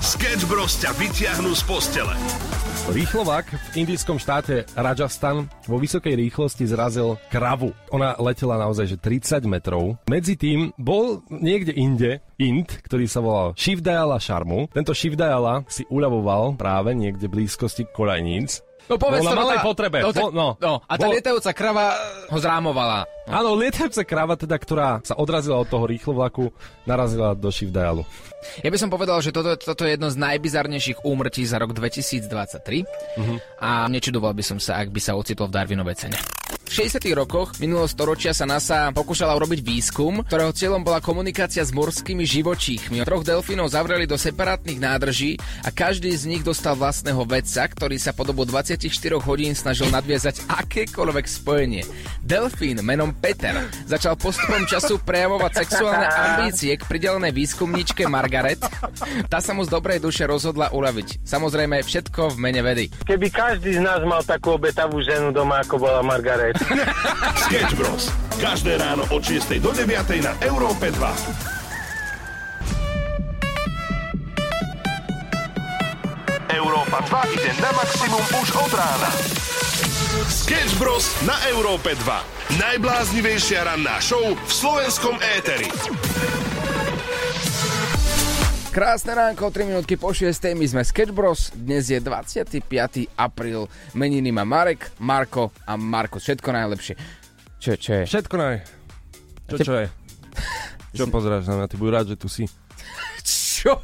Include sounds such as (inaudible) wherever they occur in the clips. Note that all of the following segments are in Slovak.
Sketch Bros ťa vyťahnú z postele. Rýchlovak v indickom štáte Rajasthan vo vysokej rýchlosti zrazil kravu. Ona letela naozaj že 30 metrov. Medzi tým bol niekde inde Ind, ktorý sa volal Shivdayala Sharmu. Tento Shivdayala si uľavoval práve niekde v blízkosti Kolajníc No povedz Bol na to, malej tá- potrebe. No, tak, Bol- no. no, a tá Bol- lietajúca krava ho zrámovala. Áno, lietajúca kráva teda, ktorá sa odrazila od toho rýchlovlaku, narazila do Shivdayalu. Ja by som povedal, že toto, toto je jedno z najbizarnejších úmrtí za rok 2023 Mhm. a nečudoval by som sa, ak by sa ocitol v Darwinovej cene. V 60. rokoch minulého storočia sa NASA pokúšala urobiť výskum, ktorého cieľom bola komunikácia s morskými živočíchmi. Troch delfínov zavreli do separátnych nádrží a každý z nich dostal vlastného vedca, ktorý sa po dobu 24 hodín snažil nadviazať akékoľvek spojenie. Delfín menom Peter začal postupom času prejavovať sexuálne ambície k pridelenej výskumníčke Margaret. Tá sa mu z dobrej duše rozhodla uľaviť. Samozrejme, všetko v mene vedy. Keby každý z nás mal takú obetavú ženu doma, ako bola Margaret. (laughs) Sketch Bros. Každé ráno od 6 do 9 na Európe 2. Európa 2 ide na maximum už od rána. Sketch Bros. na Európe 2. Najbláznivejšia ranná show v slovenskom éteri. Krásne ránko, 3 minútky po 6. My sme Sketch Bros. Dnes je 25. apríl. Meniny má Marek, Marko a Marko. Všetko najlepšie. Čo, čo je? Všetko naj. Čo, čo je? (laughs) Čo pozeráš na mňa? Ty buď rád, že tu si. Čo?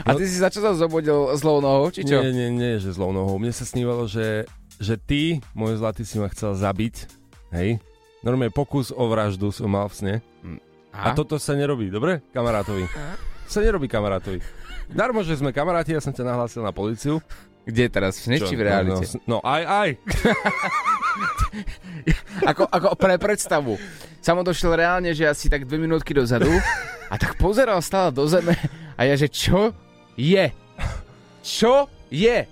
A ty si sa čo sa zobudil zlou nohou, či čo? Nie, nie, nie, že zlou nohou. Mne sa snívalo, že, že ty, môj zlatý, si ma chcel zabiť. Hej? Normálne pokus o vraždu som mal v sne. A toto sa nerobí, dobre? Kamarátovi. Sa nerobí kamarátovi. Darmo, že sme kamaráti, ja som ťa nahlásil na policiu. Kde teraz? V sne či v realite? No, no, aj, aj. (laughs) Ako, ako pre predstavu. Samo došiel reálne, že asi tak dve minútky dozadu a tak pozeral stále do zeme a ja, že čo je? Čo je?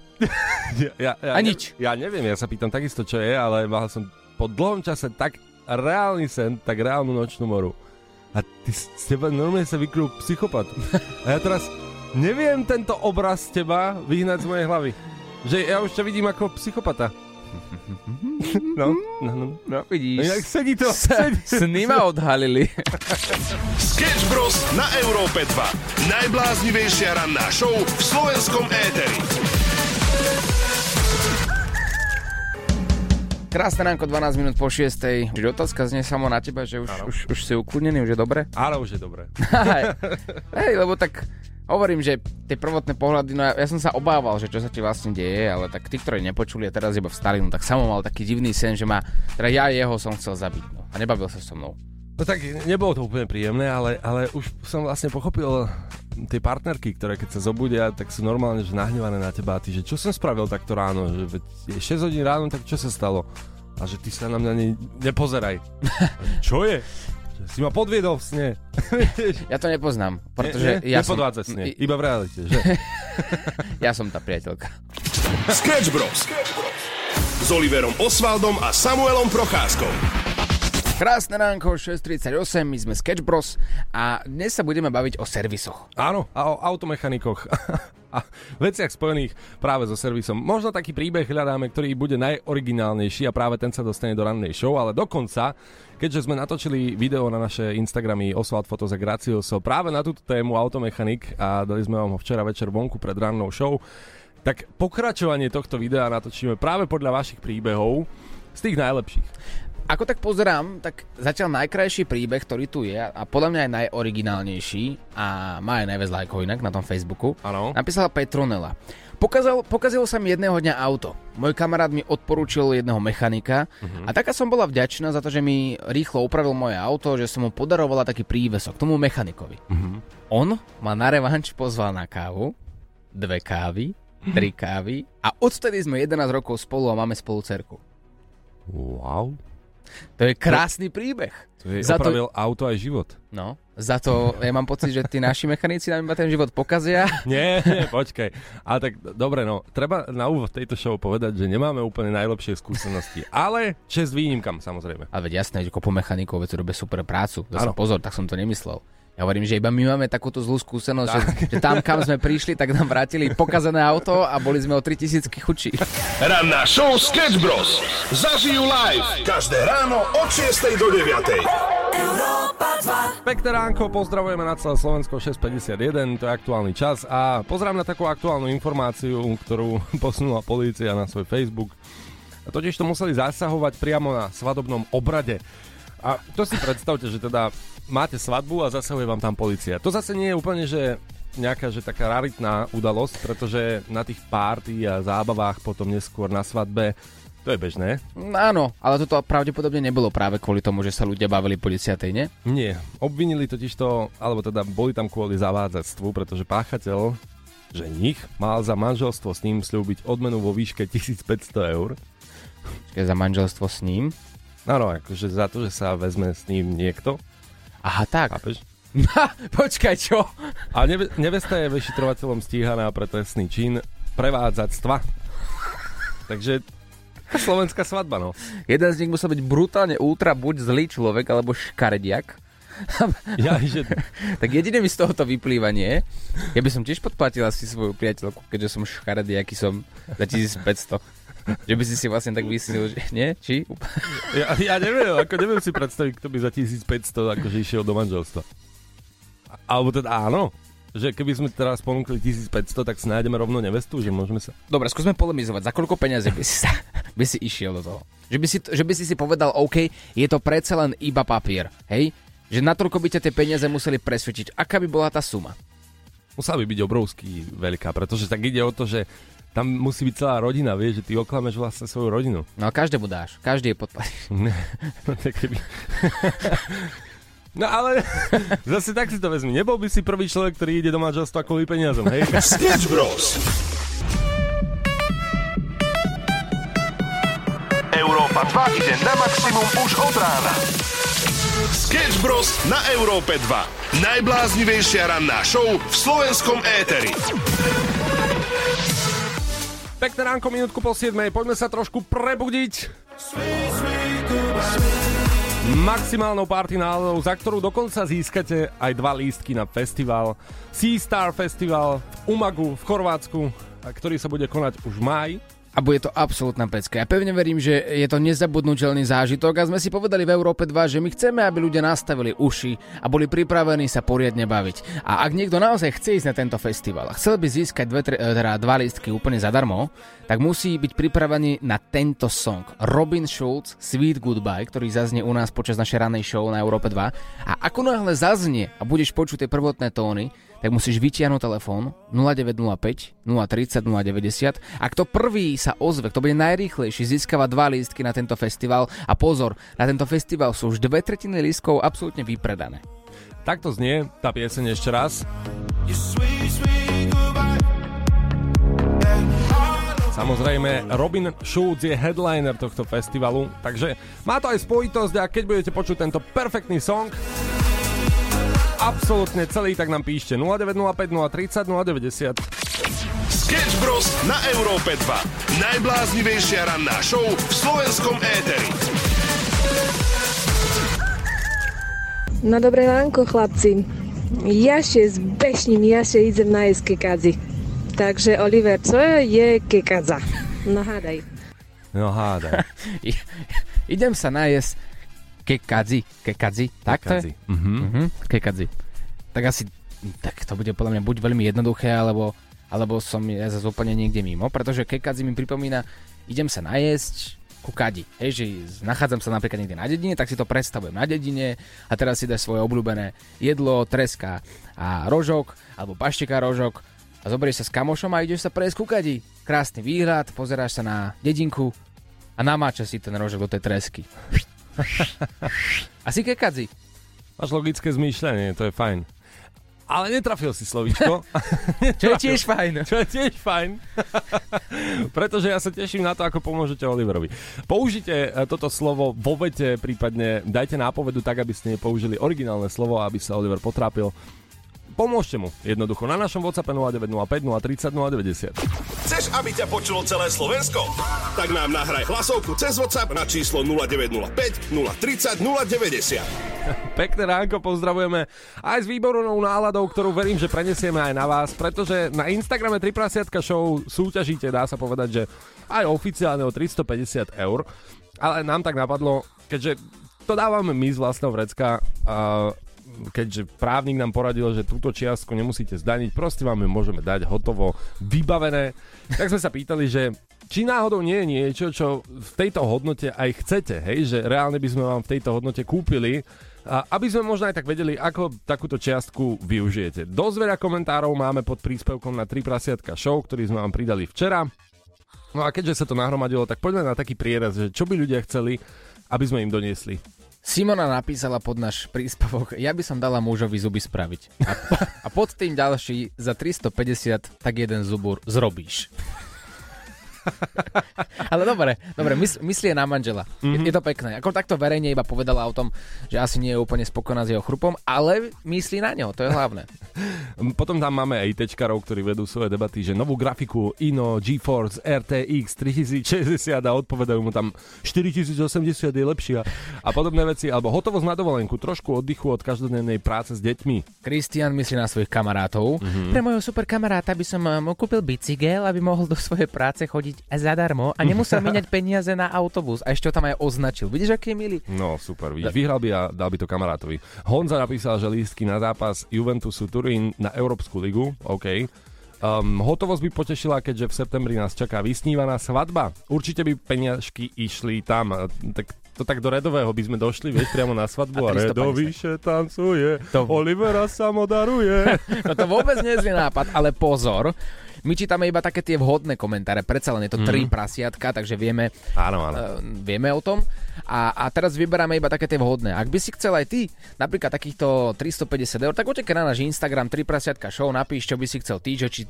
Ja, ja, ja, A nič. Ja neviem, ja sa pýtam takisto, čo je, ale mal som po dlhom čase tak reálny sen, tak reálnu nočnú moru. A ty z teba normálne sa vykryl psychopat. A ja teraz neviem tento obraz z teba vyhnať z mojej hlavy. Že ja už ťa vidím ako psychopata. No, no, no. No No, vidíš. jak sedí to? S- Sedí. Sny ma odhalili. Sketch Bros. na Európe 2. Najbláznivejšia ranná show v slovenskom éteri. Krásne ránko, 12 minút po 6. Čiže otázka znie samo na teba, že už, už, už si ukludnený, už je dobre? Áno, už je dobré. Hej, Hej, lebo tak hovorím, že tie prvotné pohľady, no ja, ja som sa obával, že čo sa ti vlastne deje, ale tak tí, ktorí nepočuli a teraz iba vstali, no tak samo mal taký divný sen, že ma, teda ja jeho som chcel zabiť, no a nebavil sa so mnou. No tak nebolo to úplne príjemné, ale, ale už som vlastne pochopil tie partnerky, ktoré keď sa zobudia, tak sú normálne že nahnevané na teba a ty, že čo som spravil takto ráno, že veď je 6 hodín ráno, tak čo sa stalo? A že ty sa na mňa ne, nepozeraj. (laughs) Čo je? Že si ma podviedol v sne. (laughs) Ja to nepoznám, pretože ne, ja som, Nepodvádza sne, iba v realite, že? (laughs) ja som tá priateľka. Sketch Bros. S Oliverom Osvaldom a Samuelom Procházkou. Krásne ránko, 6.38, my sme Sketch Bros a dnes sa budeme baviť o servisoch. Áno, a o automechanikoch. (laughs) a veciach spojených práve so servisom. Možno taký príbeh hľadáme, ktorý bude najoriginálnejší a práve ten sa dostane do rannej show, ale dokonca, keďže sme natočili video na naše Instagramy Oswald Fotos a Gracioso práve na túto tému automechanik a dali sme vám ho včera večer vonku pred rannou show, tak pokračovanie tohto videa natočíme práve podľa vašich príbehov z tých najlepších. Ako tak pozerám, tak zatiaľ najkrajší príbeh, ktorý tu je a podľa mňa aj najoriginálnejší a má aj najviac lajkov inak na tom Facebooku, Áno. napísala Petronela. Pokazal, pokazilo sa mi jedného dňa auto. Môj kamarát mi odporúčil jedného mechanika uh-huh. a taká som bola vďačná za to, že mi rýchlo upravil moje auto, že som mu podarovala taký prívesok tomu mechanikovi. Uh-huh. On ma na revanč pozval na kávu, dve kávy, tri kávy a odtedy sme 11 rokov spolu a máme spolu cerku. Wow. To je krásny príbeh. To je Za to- opravil auto aj život. No, za to ja mám pocit, že tí naši mechanici nám iba ten život pokazia. (laughs) Nie, nie, počkaj. Ale tak dobre, no, treba na úvod tejto show povedať, že nemáme úplne najlepšie skúsenosti. Ale čest výnimkam, samozrejme. Ale veď jasné, že kopu mechanikov veci robia super prácu. Zase pozor, tak som to nemyslel. Ja hovorím, že iba my máme takúto zlú skúsenosť, že, že tam, kam sme prišli, tak nám vrátili pokazané auto a boli sme o 3000 chudší. Ranná show Sketch Bros. Zažijú live každé ráno od 6 do 9. Pekné ránko, pozdravujeme na celé Slovensko 651, to je aktuálny čas a pozrám na takú aktuálnu informáciu, ktorú (laughs) posunula polícia na svoj Facebook. A totiž to museli zasahovať priamo na svadobnom obrade. A to si predstavte, že teda máte svadbu a zasahuje vám tam policia. To zase nie je úplne, že nejaká že taká raritná udalosť, pretože na tých párty a zábavách potom neskôr na svadbe to je bežné. Áno, ale toto pravdepodobne nebolo práve kvôli tomu, že sa ľudia bavili po 10. nie? Nie, obvinili totiž to, alebo teda boli tam kvôli zavádzactvu, pretože páchateľ, že nich mal za manželstvo s ním slúbiť odmenu vo výške 1500 eur. Za manželstvo s ním? Áno, akože za to, že sa vezme s ním niekto. Aha, tak. Chápeš? (laughs) Počkaj, čo? A neve- nevesta je vyšetrovateľom stíhaná pre trestný čin prevádzactva. Takže slovenská svadba, no. Jeden z nich musel byť brutálne ultra buď zlý človek, alebo škarediak. Ja, že... (laughs) tak jediné mi z tohoto vyplýva nie. Ja by som tiež podplatil asi svoju priateľku, keďže som škarediaký som za 1500. Že by si si vlastne tak vyslil, že nie? Či? Ja, ja neviem, ako neviem si predstaviť, kto by za 1500 akože išiel do manželstva. Alebo teda áno, že keby sme teraz ponúkli 1500, tak si nájdeme rovno nevestu, že môžeme sa... Dobre, skúsme polemizovať. Za koľko peniazy by si, sa, by si išiel do toho? Že by, si, že by si si povedal, OK, je to predsa len iba papier, hej? Že na toľko by ťa tie peniaze museli presvedčiť. Aká by bola tá suma? Musela by byť obrovský veľká, pretože tak ide o to, že tam musí byť celá rodina, vieš, že ty oklameš vlastne svoju rodinu. No každému dáš, každý je podplatíš. (laughs) no, keby... (laughs) no ale (laughs) zase tak si to vezmi. Nebol by si prvý človek, ktorý ide do manželstva kvôli peniazom, hej? Sketch Bros. Európa 2 ide na maximum už od rána. Sketch Bros. na Európe 2. Najbláznivejšia ranná show v slovenskom éteri. Pekné ránko, minútku po 7. Poďme sa trošku prebudiť. Maximálnou party náladou, za ktorú dokonca získate aj dva lístky na festival Sea Star Festival v Umagu v Chorvátsku, ktorý sa bude konať už v máji a bude to absolútna pecka. Ja pevne verím, že je to nezabudnutelný zážitok a sme si povedali v Európe 2, že my chceme, aby ľudia nastavili uši a boli pripravení sa poriadne baviť. A ak niekto naozaj chce ísť na tento festival a chcel by získať dve, teda dva lístky úplne zadarmo, tak musí byť pripravený na tento song. Robin Schulz, Sweet Goodbye, ktorý zaznie u nás počas našej ranej show na Európe 2. A ako náhle zaznie a budeš počuť tie prvotné tóny, tak musíš vytiahnuť telefón 0905 030 090 a kto prvý sa ozve, kto bude najrýchlejší, získava dva lístky na tento festival a pozor, na tento festival sú už dve tretiny lístkov absolútne vypredané. Takto znie tá pieseň ešte raz. Samozrejme, Robin Schulz je headliner tohto festivalu, takže má to aj spojitosť a keď budete počuť tento perfektný song, absolútne celý, tak nám píšte 0905 030 090. Sketch Bros. na Európe 2. Najbláznivejšia ranná show v slovenskom éteri. No dobré ránko, chlapci. Ja še zbešním, ja še idem na jesť kekadzi. Takže Oliver, čo je kekadza? No hádaj. No hádaj. (laughs) idem sa najesť Kekadzi. Kekadzi. Tak to je? Uh-huh. Kekadzi. Tak asi, tak to bude podľa mňa buď veľmi jednoduché, alebo, alebo som ja zase úplne niekde mimo, pretože kekadzi mi pripomína, idem sa najesť, ku kadi. Hej, že nachádzam sa napríklad niekde na dedine, tak si to predstavujem na dedine a teraz si dáš svoje obľúbené jedlo, treska a rožok, alebo paštika rožok a zoberieš sa s kamošom a ideš sa prejsť ku kadi. Krásny výhľad, pozeráš sa na dedinku a namáča si ten rožok do tej tresky. (laughs) Asi kekadzi. Máš logické zmýšľanie, to je fajn. Ale netrafil si slovíčko. (laughs) Čo je tiež fajn. Čo je tiež fajn. (laughs) Pretože ja sa teším na to, ako pomôžete Oliverovi. Použite e, toto slovo vo vete, prípadne dajte nápovedu tak, aby ste nepoužili originálne slovo, aby sa Oliver potrápil. Pomôžte mu jednoducho na našom WhatsApp 0905 030 090. Chceš, aby ťa počulo celé Slovensko? Tak nám nahraj hlasovku cez WhatsApp na číslo 0905 030 090. Pekné ránko, pozdravujeme aj s výbornou náladou, ktorú verím, že prenesieme aj na vás, pretože na Instagrame 3 prasiatka show súťažíte, dá sa povedať, že aj oficiálne o 350 eur, ale nám tak napadlo, keďže to dávame my z vlastného vrecka, a keďže právnik nám poradil, že túto čiastku nemusíte zdaniť, proste vám ju môžeme dať hotovo, vybavené, tak sme sa pýtali, že či náhodou nie je niečo, čo v tejto hodnote aj chcete, hej, že reálne by sme vám v tejto hodnote kúpili, a aby sme možno aj tak vedeli, ako takúto čiastku využijete. Dosť veľa komentárov máme pod príspevkom na 3 prasiatka show, ktorý sme vám pridali včera. No a keďže sa to nahromadilo, tak poďme na taký prieraz, že čo by ľudia chceli, aby sme im doniesli. Simona napísala pod náš príspevok, ja by som dala mužovi zuby spraviť. A, a pod tým ďalší za 350 tak jeden zubur zrobíš. (laughs) Ale dobre, dobre, mys- myslí na manžela. Mm-hmm. Je, je to pekné. Ako takto verejne iba povedala o tom, že asi nie je úplne spokojná s jeho chrupom, ale myslí na neho, to je hlavné. (laughs) Potom tam máme aj tečkarov, ktorí vedú svoje debaty, že novú grafiku Ino GeForce RTX 3060 a odpovedajú mu tam 4080 je lepšia a podobné veci, alebo hotovosť na dovolenku, trošku oddychu od každodennej práce s deťmi. Kristian myslí na svojich kamarátov. Mm-hmm. Pre môjho super kamaráta by som mu kúpil bicykel, aby mohol do svojej práce chodiť zadarmo a nemusel (laughs) míňať peniaze na autobus. A ešte ho tam aj označil. Vidíš, aký je milý? No super, vidíš, vyhral by a dal by to kamarátovi. Honza napísal, že lístky na zápas Juventusu Turín na Európsku ligu, OK. Um, hotovosť by potešila, keďže v septembri nás čaká vysnívaná svadba. Určite by peniažky išli tam. Tak to tak do Redového by sme došli, vieš, priamo na svadbu a, a Redoviše tancuje, to... Olivera sa modaruje. (laughs) no to vôbec nie je nápad, ale pozor, my čítame iba také tie vhodné komentáre, predsa len je to mm. tri prasiatka, takže vieme, áno, áno. Uh, vieme o tom. A, a teraz vyberáme iba také tie vhodné. Ak by si chcel aj ty napríklad takýchto 350 eur, tak utekaj na náš Instagram 3 prasiatka show, napíš, čo by si chcel ty, že či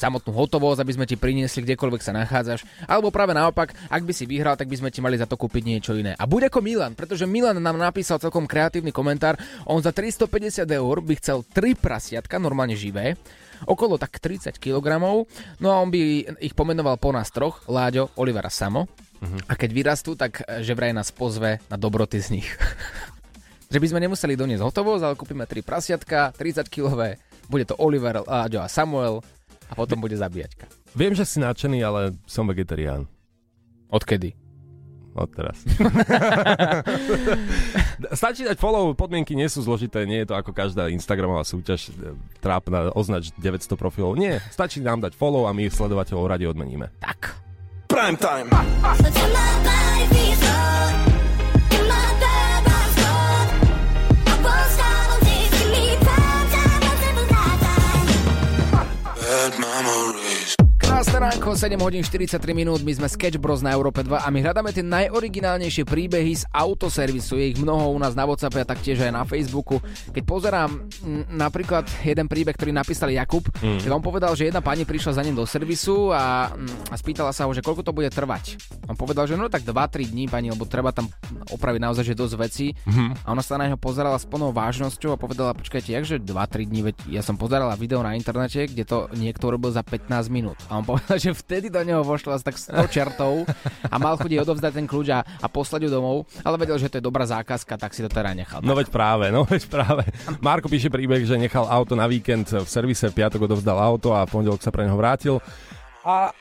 samotnú hotovosť, aby sme ti priniesli kdekoľvek sa nachádzaš. Alebo práve naopak, ak by si vyhral, tak by sme ti mali za to kúpiť niečo iné. A buď ako Milan, pretože Milan nám napísal celkom kreatívny komentár. On za 350 eur by chcel 3 prasiatka, normálne živé, okolo tak 30 kg. No a on by ich pomenoval po nás troch, Láďo, Olivera Samo. Uh-huh. A keď vyrastú, tak eh, že vraj nás pozve na dobroty z nich. (laughs) že by sme nemuseli doniesť hotovosť, ale kúpime 3 prasiatka, 30 kg, bude to Oliver, Láďo a Samuel a potom bude zabíjačka. Viem, že si nadšený, ale som vegetarián. Odkedy? Od teraz. (laughs) Stačí dať follow, podmienky nie sú zložité, nie je to ako každá Instagramová súťaž e, trápna, označ 900 profilov. Nie, stačí nám dať follow a my sledovateľov radi odmeníme. Tak. Prime time. Bad Ránko, 7 hodín 43 minút, my sme Sketch Bros na Európe 2 a my hľadáme tie najoriginálnejšie príbehy z autoservisu. Je ich mnoho u nás na WhatsApp a taktiež aj na Facebooku. Keď pozerám m, napríklad jeden príbeh, ktorý napísal Jakub, mm. tak on povedal, že jedna pani prišla za ním do servisu a, a spýtala sa ho, že koľko to bude trvať. On povedal, že no tak 2-3 dní pani, lebo treba tam opraviť naozaj že dosť veci. Mm-hmm. A ona sa na neho pozerala s plnou vážnosťou a povedala, počkajte, jakže 2-3 dní, veď ja som pozerala video na internete, kde to niekto robil za 15 minút. A on povedal, že vtedy do neho vošlo asi tak 100 čertov a mal chodiť odovzdať ten kľúč a, a poslať ju domov, ale vedel, že to je dobrá zákazka, tak si to teda nechal. No veď práve, no veď práve. Marko píše príbeh, že nechal auto na víkend v servise, v piatok odovzdal auto a pondelok sa pre neho vrátil a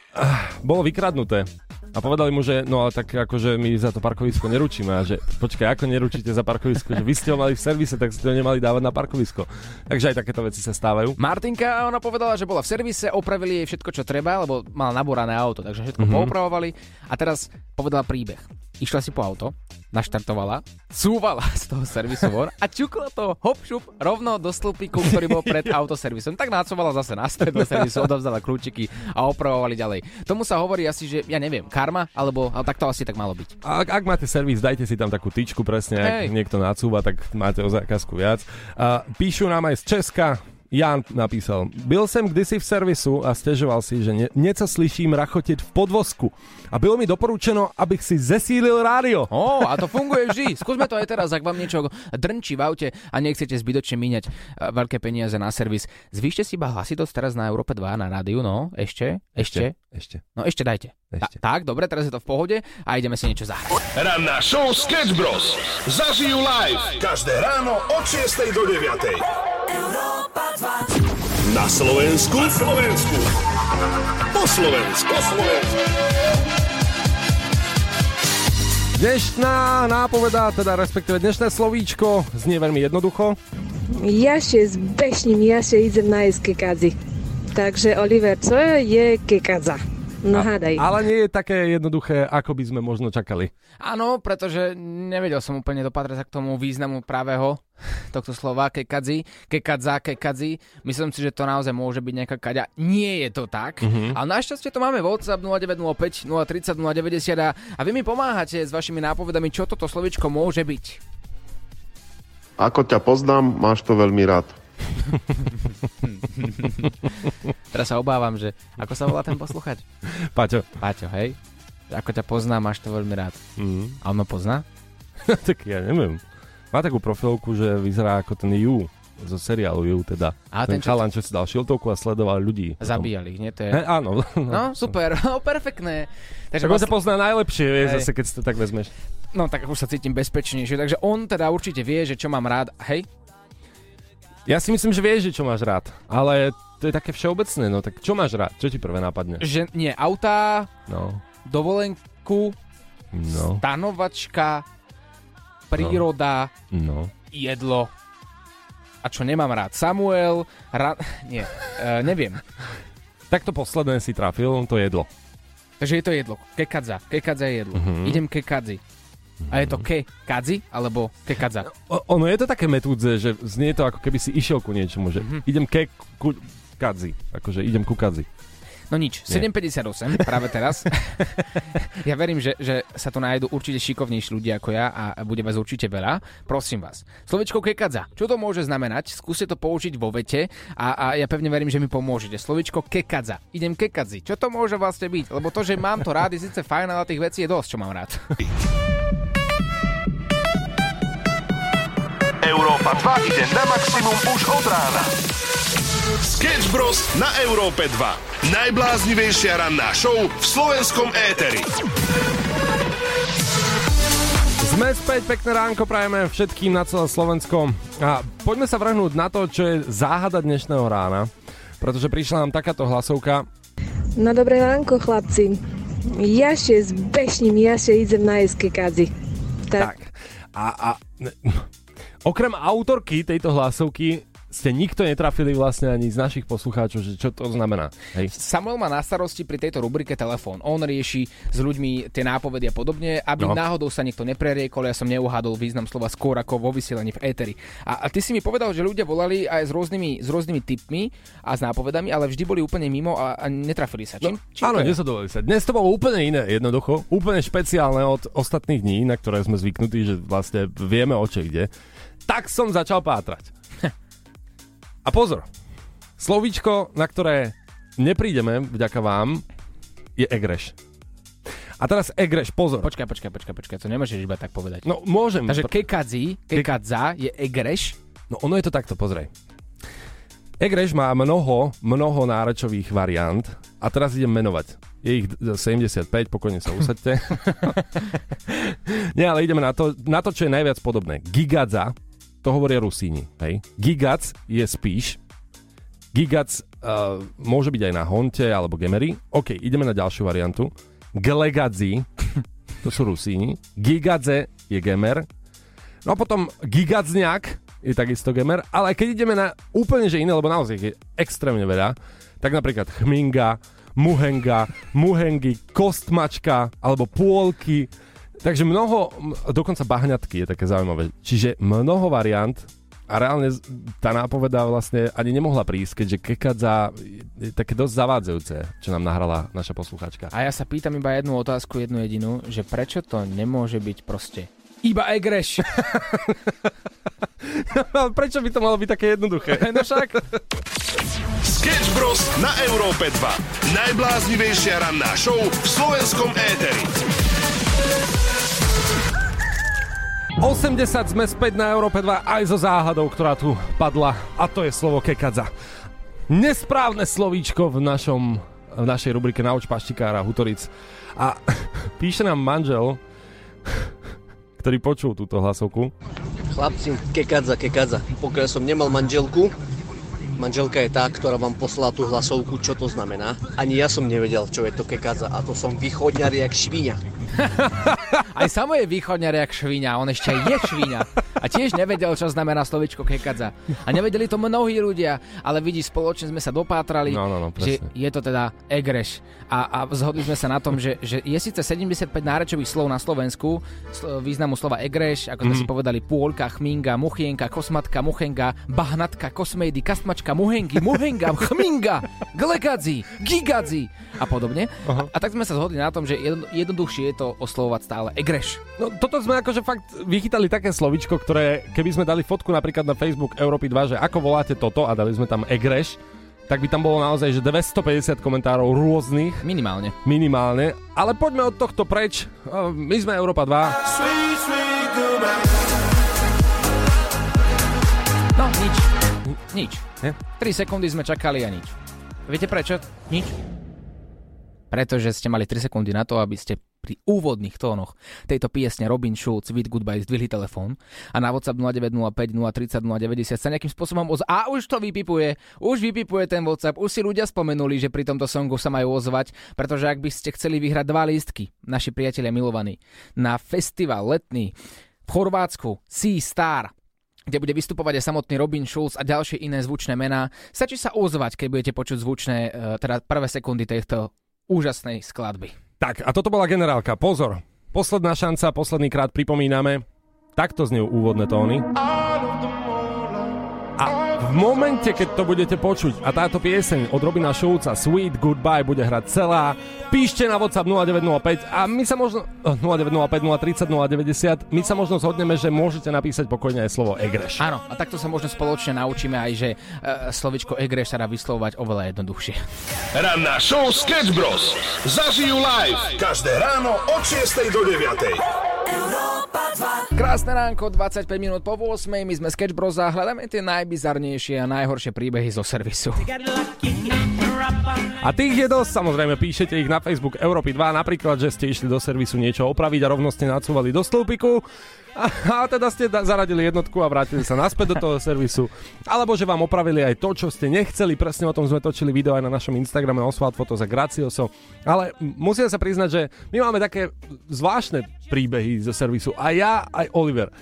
bolo vykradnuté. A povedali mu, že no ale tak akože my za to parkovisko neručíme a že počkaj, ako neručíte za parkovisko, že vy ste ho mali v servise, tak ste ho nemali dávať na parkovisko. Takže aj takéto veci sa stávajú. Martinka, ona povedala, že bola v servise, opravili jej všetko, čo treba, lebo mala naborané auto, takže všetko mm-hmm. poupravovali a teraz povedala príbeh. Išla si po auto, naštartovala, cúvala z toho servisu von a čukla to hop šup rovno do stĺpiku, ktorý bol pred (laughs) autoservisom. Tak nácovala zase na do servisu, odovzdala kľúčiky a opravovali ďalej. Tomu sa hovorí asi, že ja neviem, karma, alebo ale tak to asi tak malo byť. A ak, ak máte servis, dajte si tam takú tyčku presne, ak Hej. niekto nacúva, tak máte o zákazku viac. A píšu nám aj z Česka, Jan napísal. Byl jsem kdysi v servisu a stěžoval si, že ne- něco slyším rachotit v podvozku. A bylo mi doporučeno, abych si zesílil rádio. Ó, a to funguje vždy. Skúsme to aj teraz, ak vám niečo drnčí v aute a nechcete zbytočne míňať eh, veľké peniaze na servis. Zvýšte si iba hlasitosť teraz na Európe 2 na rádiu, no. Ešte? Ešte? Ešte. No ešte dajte. Ešte. Ta, tak, dobre, teraz je to v pohode a ideme si niečo zahrať. Ranná show Sketch Bros. Zažijú live každé ráno od 6 do 9. Na Slovensku. Na Slovensku. Po Slovensku. Po Slovensku. Dnešná nápoveda, teda respektíve dnešné slovíčko znie veľmi jednoducho. Ja się z Beśnim, ja się idę na kekadzi. Także Oliver, co je kekadza? No hádaj. Ale nie je také jednoduché, ako by sme možno čakali. Áno, pretože nevedel som úplne dopatrať sa k tomu významu pravého (laughs) tohto slova kekadzi, kekadza, kekadzi. Myslím si, že to naozaj môže byť nejaká kaďa. Nie je to tak, mm-hmm. ale našťastie to máme WhatsApp 0905 030 090 a, a vy mi pomáhate s vašimi nápovedami, čo toto slovičko môže byť. Ako ťa poznám, máš to veľmi rád. (laughs) Teraz sa obávam, že ako sa volá ten posluchač? Paťo. Paťo, hej? Ako ťa poznám, máš to veľmi rád. Mm. A on ma pozná? (laughs) tak ja neviem. Má takú profilku, že vyzerá ako ten Ju zo seriálu Ju teda. A ten, ten, chalan, čo si dal šiltovku a sledoval ľudí. Zabíjali ich, nie? To je... He, áno. (laughs) No, super, no, perfektné. Takže Tak on sa vlastne, pozná najlepšie, vieš, zase keď si to tak vezmeš. no tak už sa cítim bezpečnejšie, takže on teda určite vie, že čo mám rád. Hej, Ja si myslím, že vieš, že čo máš rád, ale to je také všeobecné, no tak čo máš rád? Čo ti prvé napadne? že nie autá, No, dovolenku, no, stanovačka, príroda, no. jedlo. A čo nemám rád? Samuel, ra... (laughs) nie, uh, neviem. Tak to posledné si trafil, to jedlo. Takže je to jedlo. Kekadza. Kekadza je jedlo. Mhm. Idem kekadzi. A je to kekadzi alebo kekadza. O, ono je to také metúdze, že znie to ako keby si išiel ku niečomu, že Mhm. idem ke ku kadzi, akože idem ku kadzi. No nič, Nie. 7.58 práve teraz. (laughs) ja verím, že, že sa tu nájdú určite šikovnejší ľudia ako ja a bude vás určite veľa. Prosím vás. Slovičko kekadza. Čo to môže znamenať? Skúste to použiť vo vete a, a ja pevne verím, že mi pomôžete. Slovičko kekadza. Idem kekadzi. Čo to môže vlastne byť? Lebo to, že mám to rád, je síce fajn, ale tých vecí je dosť, čo mám rád. (laughs) Európa 2 ide na maximum už od rána. Sketch Bros. na Európe 2. Najbláznivejšia ranná show v slovenskom éteri. Sme späť, pekné ránko prajeme všetkým na celé Slovensko. A poďme sa vrhnúť na to, čo je záhada dnešného rána, pretože prišla nám takáto hlasovka. No dobré ránko, chlapci. Ja się z Beśnim, ja idę na kekadzi. Tak. Tak. A, a ne, okrem autorky tejto hlasovky ste nikto netrafili vlastne ani z našich poslucháčov, že čo to znamená. Hej. Samuel má na starosti pri tejto rubrike telefón. On rieši s ľuďmi tie nápovedy a podobne, aby No. no. náhodou sa niekto nepreriekol, ja som neuhádol význam slova skôr ako vo vysielaní v éteri. A, a ty si mi povedal, že ľudia volali aj s rôznymi, s rôznymi tipmi a s nápovedami, ale vždy boli úplne mimo a, a netrafili sa. Čím, čím Áno, nesadovali sa. Dnes to bolo úplne iné, jednoducho. Úplne špeciálne od ostatných dní, na ktoré sme zvyknutí, že vlastne vieme o čo ide. Tak som začal pátrať. A pozor, slovíčko, na ktoré neprídeme vďaka vám, je egreš. A teraz egreš, pozor. Počkaj, počkaj, počkaj, počkaj, to nemôžeš iba tak povedať. No môžem. Takže kekadzi, kekadza je egreš. No ono je to takto, pozrej. Egreš má mnoho, mnoho nárečových variant a teraz idem menovať. Je ich 75, pokojne sa usaďte. (laughs) Nie, ale ideme na to, na to, čo je najviac podobné. Gigadza, to hovoria Rusíni. Hej? Gigac je spíš. Gigac uh, môže byť aj na Honte alebo Gemery. OK, ideme na ďalšiu variantu. Glegadzi, (laughs) to sú Rusíni. Gigadze je Gemer. No a potom Gigadzňak je takisto gamer, ale keď ideme na úplne že iné, lebo naozaj je extrémne veľa, tak napríklad chminga, muhenga, muhengy, kostmačka alebo pôlky, takže mnoho, dokonca bahňatky je také zaujímavé. Čiže mnoho variant a reálne tá nápoveda vlastne ani nemohla prísť, keďže kekadza je také dosť zavádzajúce, čo nám nahrala naša posluchačka. A ja sa pýtam iba jednu otázku, jednu jedinú, že prečo to nemôže byť proste Iba Egreš. (laughs) Prečo by to malo byť také jednoduché? (laughs) no však. Sketch Bros. na Európe 2. Najbláznivejšia ranná show v slovenskom éteri. 80 sme späť na Európe 2 aj so záhadou, ktorá tu padla a to je slovo kekadza. Nesprávne slovíčko v, našom, v našej rubrike Nauč paštikára Hutoric. A (laughs) píše nám manžel, ktorý počul túto hlasovku. Chlapci, kekadza, kekadza. Pokiaľ som nemal manželku, manželka je tá, ktorá vám poslala tú hlasovku, čo to znamená. Ani ja som nevedel, čo je to kekadza a to som východňar jak švíňa. (laughs) Aj samo je východňar jak švíňa, on ešte je švíňa. A tiež nevedel, čo znamená slovičko kekadza. A nevedeli to mnohí ľudia, ale vidí, spoločne sme sa dopátrali, No, no, no, že je to teda egreš. A, a zhodli sme sa na tom, že, že je síce 75 nárečových slov na Slovensku, sl- významu slova egreš, ako sme Mhm. si povedali, pôlka, chminga, muchienka, kosmatka, muchenga, bahnatka, kosmejdy, kastmačka, muhengy, muhenga, (laughs) chminga, glegadzi, gigadzi a podobne. A, a tak sme sa zhodli na tom, že jedno, jednoduchšie je to oslovovať stále egreš. No toto sme akože fakt vychytali také slovičko, ktoré keby sme dali fotku napríklad na Facebook Európy 2, že ako voláte toto a dali sme tam egreš, tak by tam bolo naozaj, že 250 komentárov rôznych, Minimálne. minimálne. Ale poďme od tohto preč. Uh, My sme Európa 2. No, nič. Nič. Nie? 3 sekundy sme čakali a nič. Viete prečo? Nič. Pretože ste mali 3 sekundy na to, aby ste pri úvodných tónoch tejto piesne Robin Schulz Sweet Goodbye zdvihli telefón a na WhatsApp 0905 030 090 sa nejakým spôsobom oz... A už to vypipuje, už vypipuje ten WhatsApp, už si ľudia spomenuli, že pri tomto songu sa majú ozvať, pretože ak by ste chceli vyhrať dva lístky, naši priatelia milovaní, na festival letný v Chorvátsku Sea Star, kde bude vystupovať aj samotný Robin Schulz a ďalšie iné zvučné mená. Stačí sa ozvať, keď budete počuť zvučné, e, teda prvé sekundy tejto úžasnej skladby. Tak, a toto bola generálka. Pozor, posledná šanca, posledný krát pripomíname. Takto znejú úvodné tóny. A v momente, keď to budete počuť a táto pieseň od Robina Schulza Sweet Goodbye bude hrať celá, píšte na WhatsApp 0905 a my sa možno... oh, 0905 030 090 my sa možno zhodneme, že môžete napísať pokojne aj slovo Egreš. Áno, a takto sa možno spoločne naučíme aj, že e, slovičko Egreš sa dá vyslovovať oveľa jednoduchšie. Ranná show Sketch Bros. Zažijú live každé ráno od 6 do 9. Krásne ránko, 25 minút po 8, my sme Sketch Bros a hľadáme tie najbizarnejšie a najhoršie príbehy zo servisu. A tých je dosť, samozrejme, píšete ich na Facebook Európy 2, napríklad, že ste išli do servisu niečo opraviť a rovno ste nacúvali do stĺpiku a, a teda ste da- zaradili jednotku a vrátili sa naspäť do toho servisu. Alebo že vám opravili aj to, čo ste nechceli, presne o tom sme točili video aj na našom Instagrame Oswald Fotos a Gracioso. Ale m- musím sa priznať, že my máme také zvláštne príbehy zo servisu. A ja, aj Oliver.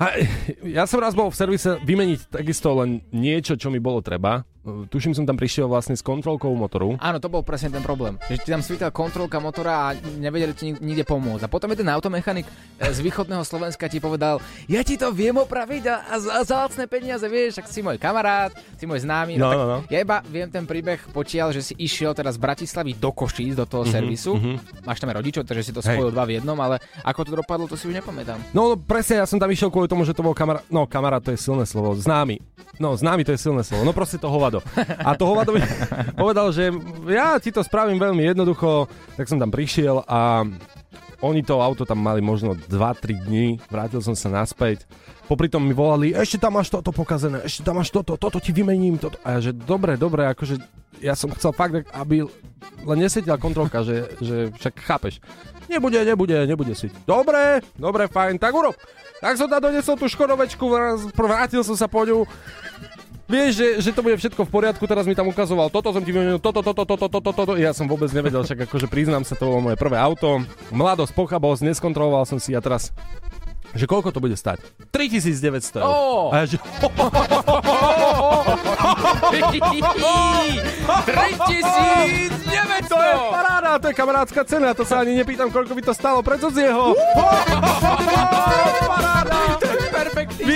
A ja som raz bol v servise vymeniť takisto len niečo, čo mi bolo treba. Tuším, som tam prišiel vlastne s kontrolkou motoru. Áno, to bol presne ten problém. Že ti tam svítala kontrolka motora a nevedeli ti nik- nikde pomôcť. A potom jeden automechanik e, z východného Slovenska ti povedal, ja ti to viem opraviť a, a za lacné peniaze, vieš, ak si môj kamarát, si môj známy. No, tak no, no. Ja iba viem ten príbeh potiaľ, že si išiel teraz z Bratislavy do Košíc, do toho servisu. Máš tam rodičov, takže si to Mhm, Hej. spojil dva v jednom, ale ako to dopadlo, to si už nepamätám. No, no presne, ja som tam išiel kvôli tomu, že to bol kamarát, no kamarát to je silné slovo, známy. No, známy to je silné slovo, no proste to hovado. A to hovado mi povedal, že ja ti to spravím veľmi jednoducho, tak som tam prišiel a oni to auto tam mali možno 2-3 dní, vrátil som sa naspäť. Popri tom mi volali, ešte tam máš toto pokazené, ešte tam máš toto, toto ti vymením. Toto. A ja, že dobre, dobre, akože ja som chcel fakt, aby len nesvietila kontrolka, že, že však chápeš. Nebude, nebude, nebude si. Dobre, dobre, fajn, tak urob. Tak som tam donesol tú škodovečku, vr- vrátil som sa po ňu. Vieš, že, že to bude všetko v poriadku, teraz mi tam ukazoval, toto som ti vymenil, toto, toto, toto, toto, toto, ja som vôbec nevedel, však akože priznám sa, to bolo moje prvé auto, mladosť, pochabosť, neskontroloval som si a teraz, že koľko to bude stať? 3900 eur. Ó! A ja, že, (laughs) 3900! to je paráda, to je kamarádska cena, to sa ani nepýtam, koľko by to stalo, preto z jeho. paráda.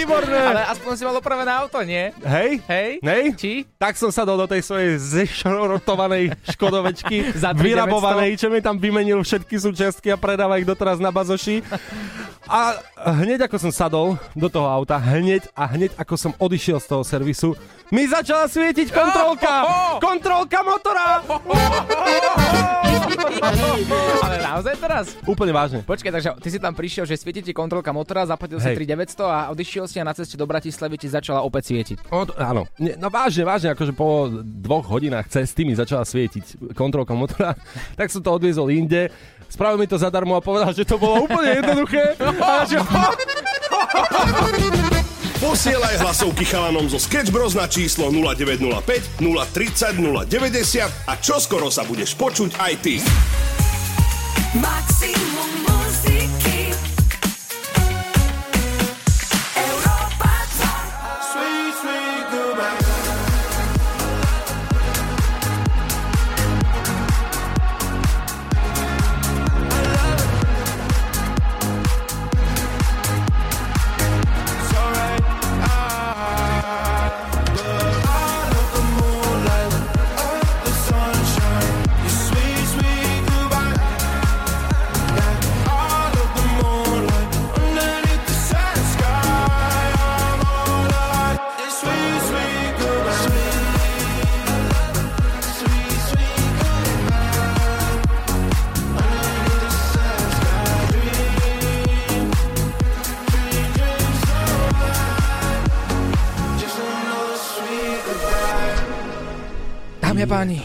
Výborné. Ale aspoň si mal opravené auto, nie? Hej, Hej? Nej? Či? Tak som sadol do tej svojej zešrotovanej škodovečky, (laughs) Za 3900. vyrabovanej, čo mi tam vymenil všetky súčiastky a predáva ich doteraz na bazoši. A hneď ako som sadol do toho auta, hneď a hneď ako som odišiel z toho servisu, mi začala svietiť kontrolka! (laughs) Kontrolka motora! (laughs) Ale naozaj teraz? Úplne vážne. Počkaj, takže ty si tam prišiel, že svieti ti kontrolka motora, zaplatil si Hej. 3900 a odišiel si a na ceste do Bratislavy ti začala opäť svietiť. O, to- áno, Nie, no vážne, vážne, akože po dvoch hodinách cesty mi začala svietiť kontrolka motora, (laughs) tak som to odviezol inde, spravil mi to zadarmo a povedal, že to bolo úplne jednoduché. A že, (laughs) Posielaj hlasovky chalanom zo Sketch Bros na číslo 0905 030 090 a čoskoro sa budeš počuť aj ty. Maximum Dámy a páni,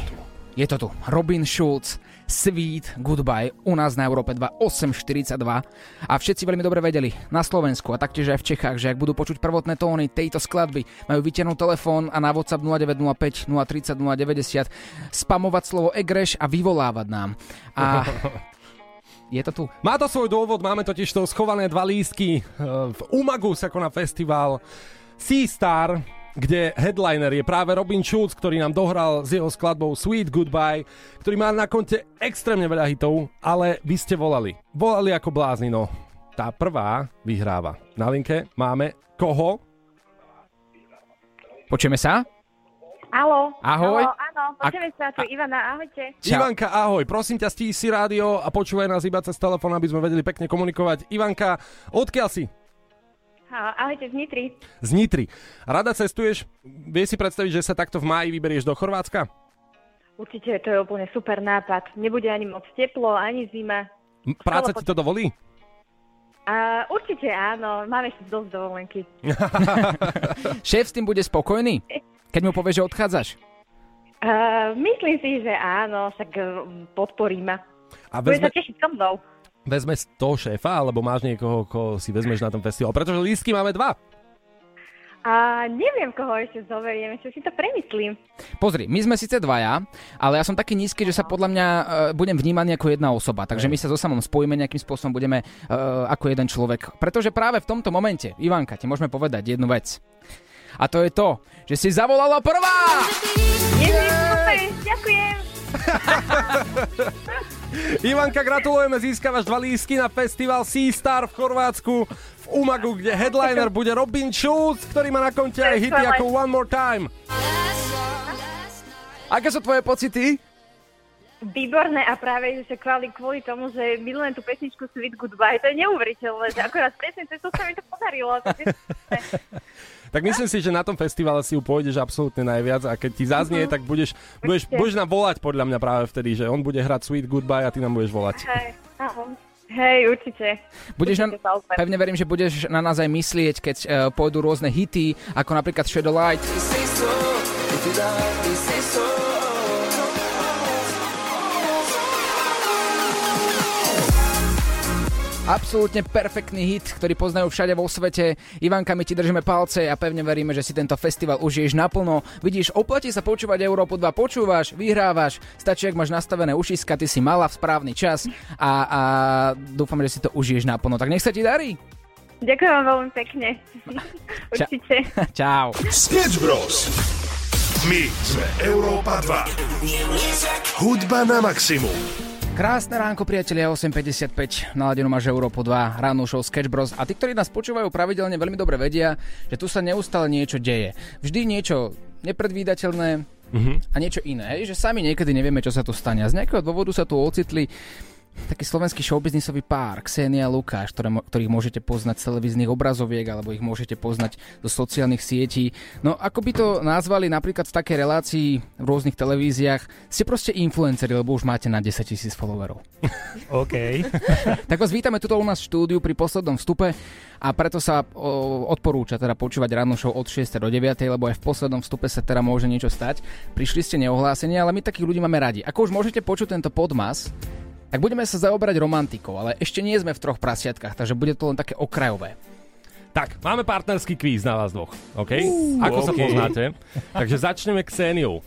je to tu. Robin Schulz, Sweet Goodbye u nás na Európe 2 8.42 a všetci veľmi dobre vedeli na Slovensku a taktiež aj v Čechách, že ak budú počuť prvotné tóny tejto skladby, majú vytiahnuť telefón a na WhatsApp 0905 030 090 spamovať slovo Egreš a vyvolávať nám. A (laughs) je to tu. Má to svoj dôvod, máme totiž to schované dva lístky eh, v Umagu sa koná festival Sea Star, kde headliner je práve Robin Schulz, ktorý nám dohral s jeho skladbou Sweet Goodbye, ktorý má na konte extrémne veľa hitov, ale vy ste volali. Volali ako blázni, no. Tá prvá vyhráva. Na linke máme koho? Počujeme sa? Álo. Ahoj. Álo, áno, počujeme sa, tu Ivana, ahojte. Čau. Ivanka, ahoj, prosím ťa, stíš si rádio a počúvaj nás iba cez telefón, aby sme vedeli pekne komunikovať. Ivanka, odkiaľ si? Ahojte z Nitry. Z Nitry. Rada cestuješ? Vieš si predstaviť, že sa takto v máji vyberieš do Chorvátska? Určite to je úplne super nápad. Nebude ani moc teplo, ani zima. Práca ti to dovolí? A určite áno, máme ešte dosť dovolenky. (laughs) Šéf s tým bude spokojný? Keď mu povie, že odchádzaš? Uh, myslím si, že áno, však uh, podporí ma. A Bude vezme, sa tešiť so mnou. Vezme toho šéfa, alebo máš niekoho, koho si vezmeš na ten festival? Pretože lístky máme dva. A neviem, koho ešte zoberiem, ešte si to premyslím. Pozri, my sme síce dvaja, ale ja som taký nízky, že sa podľa mňa uh, budem vnímaný ako jedna osoba. Takže my sa so samom spojíme nejakým spôsobom, budeme uh, ako jeden človek. Pretože práve v tomto momente, Ivanka, ti môžeme povedať jednu vec. A to je to, že si zavolala prvá! Ježiš, super, ďakujem. (laughs) Ivanka, gratulujeme, získavaš dva lístky na festival Sea Star v Chorvátsku v Umagu, kde headliner bude Robin Schulz, ktorý má na konte aj hity ako One More Time. Aké sú tvoje pocity? Výborné a práve že kvôli, kvôli tomu, že milujem tú pesničku Sweet Goodbye, to je neuveriteľné, že akorát presne cez to sa mi to podarilo. (laughs) Tak myslím si, že na tom festivale si ju pôjdeš absolútne najviac a keď ti zaznie, tak budeš, budeš, budeš nám volať podľa mňa práve vtedy, že on bude hrať Sweet Goodbye a ty nám budeš volať. Hej. Hej, určite. Budeš Určite ozvem. pevne verím, že budeš na nás aj myslieť, keď uh, pôjdu rôzne hity, ako napríklad Shadow Light. Absolútne perfektný hit, ktorý poznajú všade vo svete. Ivanka, my ti držíme palce a pevne veríme, že si tento festival užiješ naplno. Vidíš, oplatí sa počúvať Európu 2, počúvaš, vyhrávaš, stačí, ak máš nastavené ušiska, ty si mala v správny čas a, a dúfam, že si to užiješ naplno. Tak nech sa ti darí. Ďakujem vám veľmi pekne. (laughs) Určite. (laughs) Čau. Sketch Bros. My sme Európa 2. Hudba na maximum. Krásne ránko, priatelia, 8.55, naladenú máš Európu 2, ráno show Sketch Bros. A tí, ktorí nás počúvajú pravidelne, veľmi dobre vedia, že tu sa neustále niečo deje. Vždy niečo nepredvídateľné a niečo iné, hej, že sami niekedy nevieme, čo sa tu stane. A z nejakého dôvodu sa tu ocitli taký slovenský showbiznisový pár, Ksenia a Lukáš, ktoré, ktorých môžete poznať z televíznych obrazoviek alebo ich môžete poznať zo sociálnych sietí. No ako by to nazvali napríklad v takej relácii v rôznych televíziách, ste proste influenceri, lebo už máte na 10 tisíc followerov. (laughs) OK. (laughs) tak vás vítame tuto u nás v štúdiu pri poslednom vstupe a preto sa o, odporúča teda počúvať ráno show od 6 do 9, lebo aj v poslednom vstupe sa teda môže niečo stať. Prišli ste neohlásení, ale my takých ľudí máme radi. Ako už môžete počuť tento podmas, tak budeme sa zaoberať romantikou, ale ešte nie sme v troch prasiatkách, takže bude to len také okrajové. Tak, máme partnerský kvíz na vás dvoch, OK? Ako sa OK. poznáte. Takže začneme Kseniou.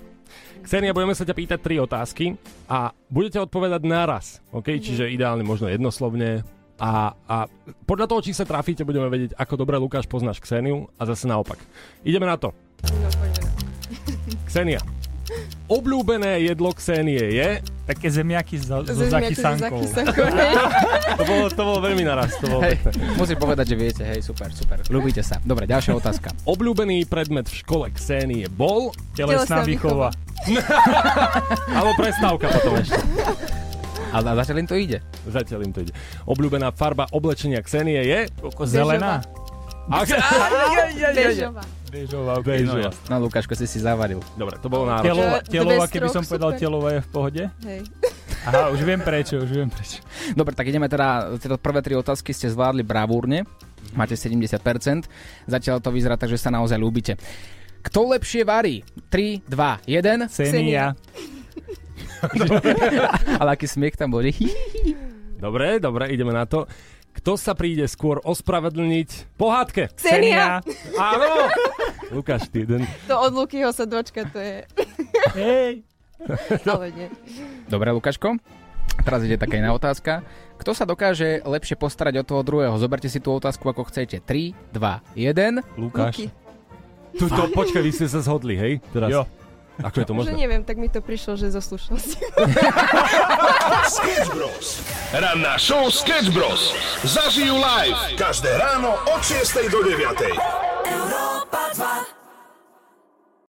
Ksenia, budeme sa ťa pýtať tri otázky a budete odpovedať naraz, OK? Čiže ideálne možno jednoslovne. A, a podľa toho, či sa trafíte, budeme vedieť, ako dobre Lukáš poznáš Kseniu a zase naopak. Ideme na to. Ksenia. (laughs) Obľúbené jedlo Ksenie je... Také zemiaky so, so (laughs) hej. To bolo, to bolo veľmi naraz. To bolo Hej, musím povedať, že viete, hej, super, super. Ľúbite sa. Dobre, ďalšia otázka. Obľúbený predmet v škole Ksenie bol... Telesná výchova. (laughs) Alebo prestávka potom ešte. Ale a zatiaľ im to ide. Zatiaľ im to ide. Obľúbená farba oblečenia Ksenie je... Zelená? (laughs) Bežová. Bežová. Bežová. No, Lukáško, si si zavaril. Dobre, to bolo náročné. Telova, telova, keby som povedal telova je v pohode. Hej. Aha, už viem prečo, už viem prečo. Dobre, tak ideme teda, tieto prvé tri otázky ste zvládli bravúrne. Máte 70%. Zatiaľ to vyzerá tak, že sa naozaj ľúbite. Kto lepšie varí? 3, 2, 1. Senia. Ale aký smiech tam bol. Dobre, dobre, ideme na to. Kto sa príde skôr ospravedlniť po hádke? Ksenia. Áno! Lukáš, ty jeden. To od Lukyho sa dočka, to je... Hej. (laughs) Ale nie. Dobre, Lukáško. Teraz ide taká iná otázka. Kto sa dokáže lepšie postarať o toho druhého? Zoberte si tú otázku ako chcete. 3, 2, 1. Lukáš. Luky. Tu, to, počkaj, vy ste sa zhodli, hej? Teraz. Jo. Ako je to možné? Že neviem, tak mi to prišlo, že zo slušnosti. Sketch Bros. Ranná show Sketch Bros. Zažijú live. Každé ráno od 6 do 9. Európa 2.